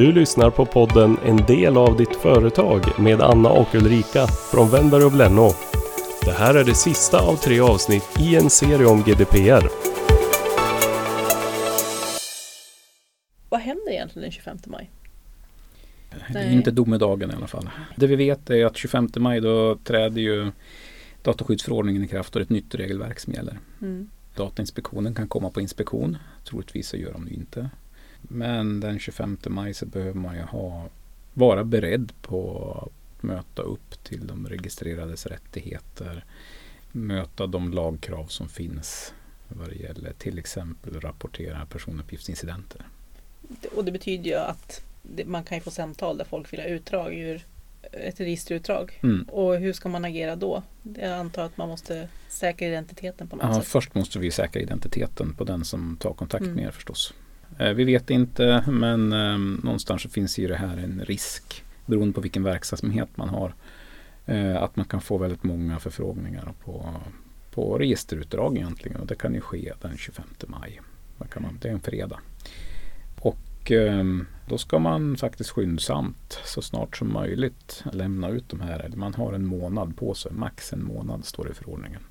Du lyssnar på podden En del av ditt företag med Anna och Ulrika från Wennberg och Blenno. Det här är det sista av tre avsnitt i en serie om GDPR. Vad händer egentligen den 25 maj? Det är inte domedagen i alla fall. Det vi vet är att 25 maj då träder ju dataskyddsförordningen i kraft och ett nytt regelverk som gäller. Mm. Datainspektionen kan komma på inspektion. Troligtvis så gör de det inte. Men den 25 maj så behöver man ju ha, vara beredd på att möta upp till de registrerades rättigheter. Möta de lagkrav som finns vad det gäller till exempel rapportera personuppgiftsincidenter. Och det betyder ju att man kan ju få samtal där folk vill ha utdrag ur ett registerutdrag. Mm. Och hur ska man agera då? Jag antar att man måste säkra identiteten på något Ja, sätt. först måste vi säkra identiteten på den som tar kontakt Mm. med er förstås. Eh, vi vet inte men ehm, någonstans så finns ju det här en risk beroende på vilken verksamhet man har. Eh, att man kan få väldigt många förfrågningar på, på registerutdrag egentligen och det kan ju ske den 25 maj. Man, det är en fredag. Och ehm, då ska man faktiskt skyndsamt så snart som möjligt lämna ut de här. Man har en månad på sig, max en månad står det i förordningen.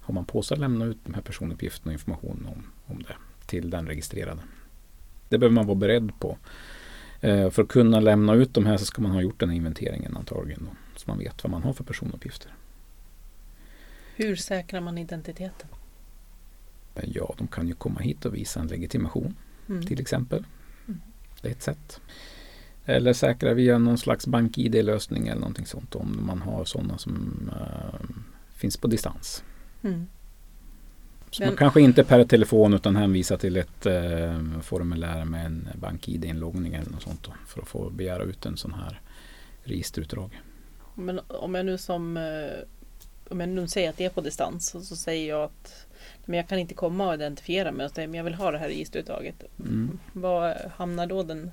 Har man på sig att lämna ut de här personuppgifterna och information om, om det till den registrerade. Det behöver man vara beredd på. Eh, för att kunna lämna ut de här så ska man ha gjort den här inventeringen antagligen. Då, så man vet vad man har för personuppgifter. Hur säkrar man identiteten? Eh, Ja, de kan ju komma hit och visa en legitimation Mm. till exempel. Mm. Det är ett sätt. Eller säkra via någon slags bank-id-lösning eller någonting sånt om man har sådana som eh, finns på distans. Mm. Så Men- kanske inte per telefon utan hänvisar till ett eh, formulär med en bank-id-inloggning eller något sånt då, för att få begära ut en sån här registerutdrag. Men om jag nu som eh, om jag nu säger att det är på distans och så säger jag att men jag kan inte komma och identifiera mig och säger men jag vill ha det här registerutdraget. Mm. Vad hamnar då den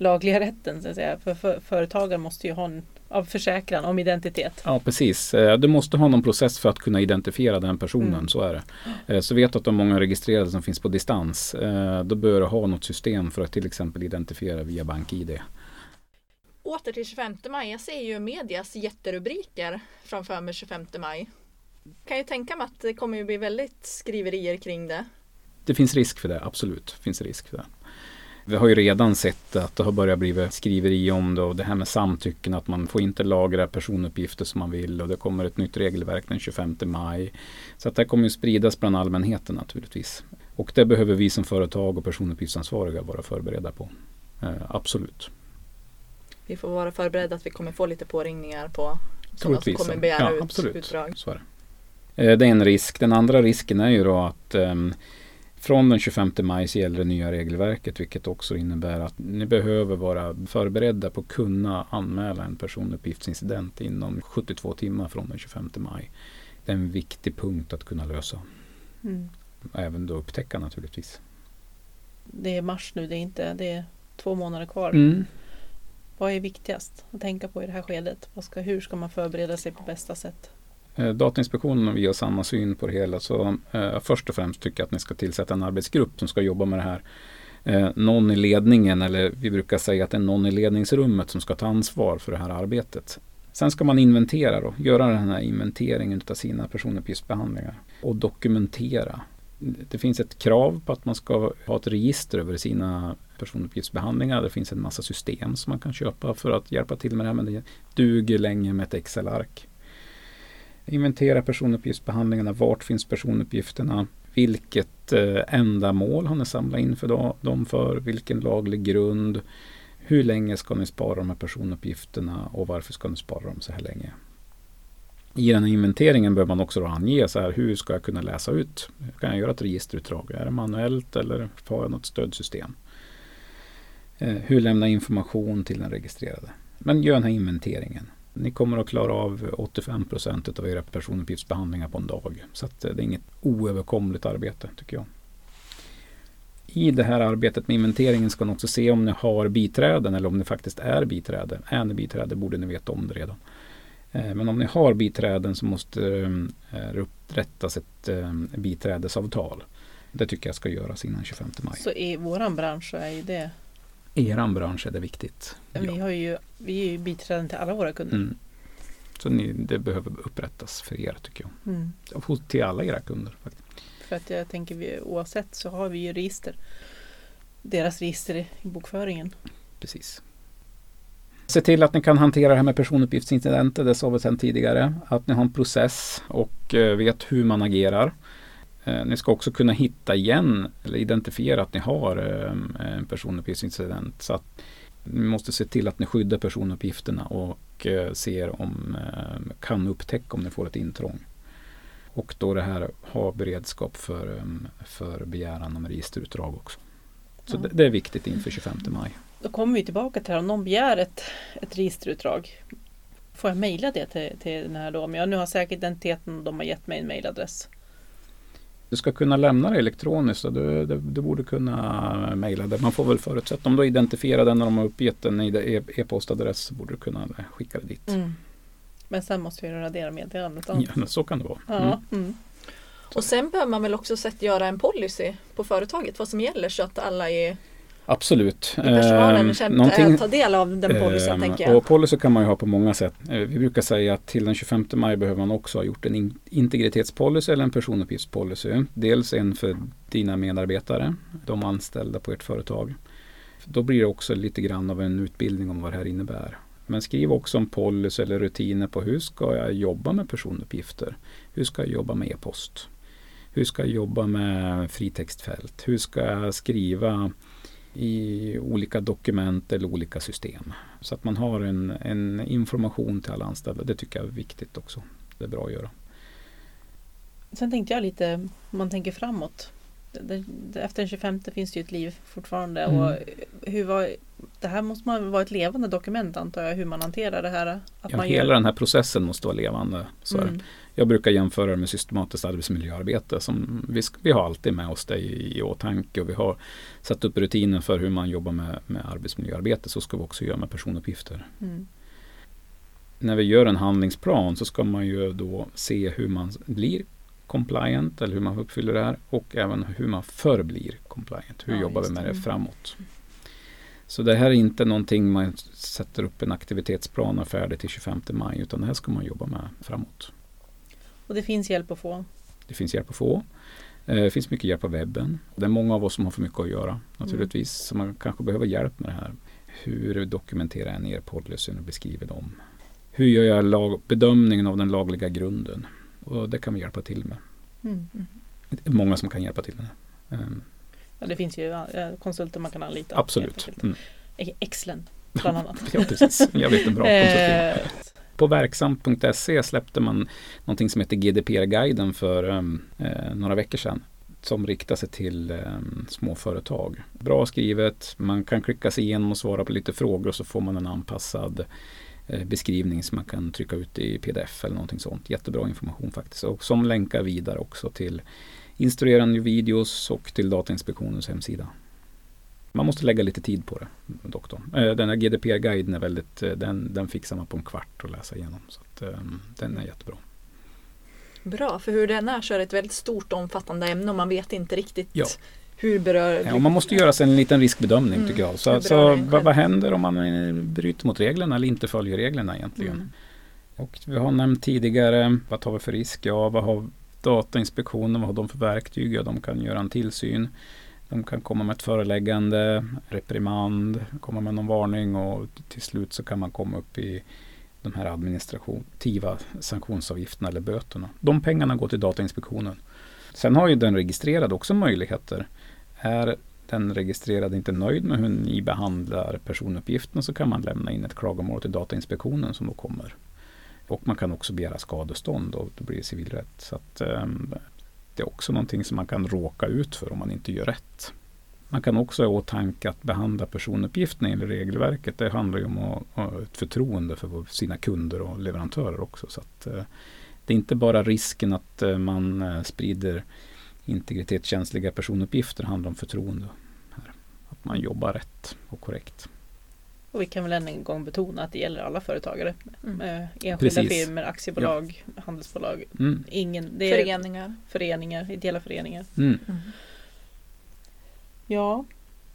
lagliga rätten? Så att säga? För, för företagaren måste ju ha en av försäkran om identitet. Ja precis, Eh, du måste ha någon process för att kunna identifiera den personen, Mm. så är det. Eh, Så vet du att de många registrerade som finns på distans, eh, då bör du ha något system för att till exempel identifiera via BankID. Åter till 25 maj. Jag ser ju medias jätterubriker framför mig 25 maj. Kan ju tänka mig att det kommer ju bli väldigt skriverier kring det. Det finns risk för det, absolut. finns risk för det. Vi har ju redan sett att det har börjat bli skriveri om det och det här med samtycken att man får inte lagra personuppgifter som man vill och det kommer ett nytt regelverk den 25 maj. Så att det kommer ju spridas bland allmänheten naturligtvis. Och det behöver vi som företag och personuppgiftsansvariga vara förberedda på. Eh, absolut. Vi får vara förberedda att vi kommer få lite påringningar på sådana som kommer begära ja, ut absolut. utdrag. Så är det. Eh, det är en risk. Den andra risken är ju då att ehm, från den 25 maj så gäller det nya regelverket vilket också innebär att ni behöver vara förberedda på att kunna anmäla en personuppgiftsincident inom 72 timmar från den 25 maj. Det är en viktig punkt att kunna lösa. Mm. Även då upptäcka naturligtvis. Det är mars nu, det är inte det är två månader kvar. Mm. Vad är viktigast att tänka på i det här skedet? Ska, hur ska man förbereda sig på bästa sätt? Eh, Datainspektionen och vi har samma syn på det hela. Så eh, först och främst tycker jag att ni ska tillsätta en arbetsgrupp som ska jobba med det här. Eh, någon i ledningen, eller vi brukar säga att det är någon i ledningsrummet som ska ta ansvar för det här arbetet. Sen ska man inventera då, göra den här inventeringen av sina personuppgiftsbehandlingar och dokumentera. Det finns ett krav på att man ska ha ett register över sina personuppgiftsbehandlingar. Det finns en massa system som man kan köpa för att hjälpa till med det här. Men det duger länge med ett Excel-ark. Inventera personuppgiftsbehandlingarna. Vart finns personuppgifterna? Vilket eh, ändamål har ni samlat in för dem för? Vilken laglig grund? Hur länge ska ni spara de här personuppgifterna och varför ska ni spara dem så här länge? I den här inventeringen behöver man också då ange så här, hur ska jag kunna läsa ut? Kan jag göra ett registerutdrag? Är det manuellt eller har jag något stödsystem? Eh, hur hur jag information till den registrerade? Men gör den här inventeringen. Ni kommer att klara av 85 procent av era personuppgiftsbehandlingar på en dag. Så att eh, det är inget oöverkomligt arbete tycker jag. I det här arbetet med inventeringen ska ni också se om ni har biträden eller om ni faktiskt är biträde. Är ni biträde borde ni veta om det redan. Eh, men om ni har biträden så måste eh, det upprättas ett biträdesavtal. Det tycker jag ska göras innan 25 maj. Så i våran bransch så är det eran bransch är det viktigt. Vi, har ju, vi är ju biträden till alla våra kunder. Mm. Så ni, det behöver upprättas för er tycker jag. Mm. Hos- Till alla era kunder. Faktiskt. För att jag tänker vi, oavsett så har vi ju register. Deras register i i bokföringen. Precis. Se till att ni kan hantera det här med personuppgiftsincidenter, det sa vi sedan tidigare. Att ni har en process och eh, vet hur man agerar. Eh, Ni ska också kunna hitta igen eller identifiera att ni har eh, en personuppgiftsincident. Så att ni måste se till att ni skyddar personuppgifterna och eh, ser om, kan upptäcka om ni får ett intrång. Och då det här ha beredskap för, för begäran om registerutdrag också. Så Ja. det, det är viktigt inför 25 maj. Då kommer vi tillbaka till det här, om någon begär ett, ett registerutdrag. Får jag mejla det till, till den här då? Om jag nu har säkert identiteten och de har gett mig en mejladress. Du ska kunna lämna det elektroniskt och du, du, du borde kunna mejla det. Man får väl förutsätta om du identifierar den när de har uppgett en e- e-postadress så borde du kunna skicka det dit. Men sen måste vi radera meddelandet. Ja, så kan det vara. Mm. Ja, mm. Och sen behöver man väl också sett göra en policy på företaget vad som gäller så att alla i, i Absolut. personalen Ehm, känner, någonting- tar del av den policyn Ehm, tänker jag. Och policy kan man ju ha på många sätt. Eh, Vi brukar säga att till den 25 maj behöver man också ha gjort en in- integritetspolicy eller en personuppgiftspolicy. Dels en för dina medarbetare, de anställda på ert företag. Då blir det också lite grann av en utbildning om vad det här innebär. Men skriv också en policy eller rutiner på hur ska jag jobba med personuppgifter? Hur ska jag jobba med e-post? Hur ska jag jobba med fritextfält? Hur ska jag skriva i olika dokument eller olika system. Så att man har en, en information till alla anställda. Det tycker jag är viktigt också. Det är bra att göra. Sen tänkte jag lite, om man tänker framåt. Efter den 25 finns det ju ett liv fortfarande. Mm. Och hur var, det här måste man vara ett levande dokument antar jag, hur man hanterar det här. Att Ja, man hela den här processen måste vara levande. Så. Mm. Jag brukar jämföra det med systematiskt arbetsmiljöarbete. Som vi, vi har alltid med oss det i, i åtanke och vi har satt upp rutiner för hur man jobbar med, med arbetsmiljöarbete. Så ska vi också göra med personuppgifter. Mm. när vi gör en handlingsplan så ska man ju då se hur man blir compliant eller hur man uppfyller det här och även hur man förblir compliant. Hur Ja, jobbar vi med det. det framåt? Så det här är inte någonting man sätter upp en aktivitetsplan och är färdig till 25 maj utan det här ska man jobba med framåt. Och det finns hjälp att få. Det finns hjälp att få. Eh, Det finns mycket hjälp på webben. Det är många av oss som har för mycket att göra naturligtvis. Så man kanske behöver hjälp med det här. Hur dokumenterar jag ner policyn och beskriver dem? Hur gör jag lag- bedömningen av den lagliga grunden? Och det kan vi hjälpa till med. Mm. Det är många som kan hjälpa till med det. Ja, det finns ju konsulter man kan anlita. absolut. Mm. Excellent bland annat. Ja, precis. Jag vet en bra. Eh, På verksam.se släppte man någonting som heter GDPR-guiden för um, eh, några veckor sedan. Som riktar sig till um, småföretag. Bra skrivet, man kan klicka sig igenom och svara på lite frågor och så får man en anpassad eh, beskrivning som man kan trycka ut i pdf eller någonting sånt. Jättebra information faktiskt. Och som länkar vidare också till instruerande videos och till Datainspektionens hemsida. Man måste lägga lite tid på det. Då. Eh, Den här GDPR-guiden är väldigt, eh, den, den fixar man på en kvart att läsa igenom. Så att, eh, den är jättebra. Bra, för hur den är så är det ett väldigt stort omfattande ämne och man vet inte riktigt Ja. hur berör... Ja, man måste göra sig en liten riskbedömning Mm, tycker jag. hur Så, så vad, vad händer om man bryter mot reglerna eller inte följer reglerna egentligen? Mm. Och vi har nämnt tidigare, vad tar vi för risk? Ja, vad har Datainspektionen, vad har de för verktyg? Ja, de kan göra en tillsyn. De kan komma med ett föreläggande, reprimand, komma med någon varning och till slut så kan man komma upp i de här administrativa sanktionsavgifterna eller böterna. De pengarna går till Datainspektionen. Sen har ju den registrerade också möjligheter. Är den registrerade inte nöjd med hur ni behandlar personuppgifterna så kan man lämna in ett klagomål till Datainspektionen som då kommer. Och man kan också begära skadestånd och då blir det civilrätt. Så att, ehm, det är också någonting som man kan råka ut för om man inte gör rätt. Man kan också ha i åtanke att behandla personuppgifterna enligt regelverket. Det handlar ju om att ha ett förtroende för sina kunder och leverantörer också. Så att, eh, det är inte bara risken att eh, man eh, sprider integritetskänsliga personuppgifter. Det handlar om förtroende. Här. Att man jobbar rätt och korrekt. Och vi kan väl än en gång betona att det gäller alla företagare. Mm. Eh, enskilda Precis. firmor, aktiebolag, handelsbolag. Mm. Ingen, det är Föreningar. föreningar, ideella föreningar. Mm. Mm. Ja,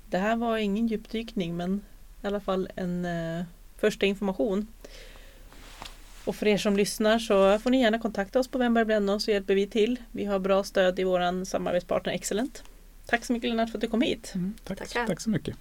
Det här var ingen djupdykning men i alla fall en eh, första information. Och för er som lyssnar så får ni gärna kontakta oss på Wemberg Blenno så hjälper vi till. Vi har bra stöd i vår samarbetspartner Excellent. Tack så mycket Lennart för att du kom hit. Mm, tack, Tackar. tack så mycket.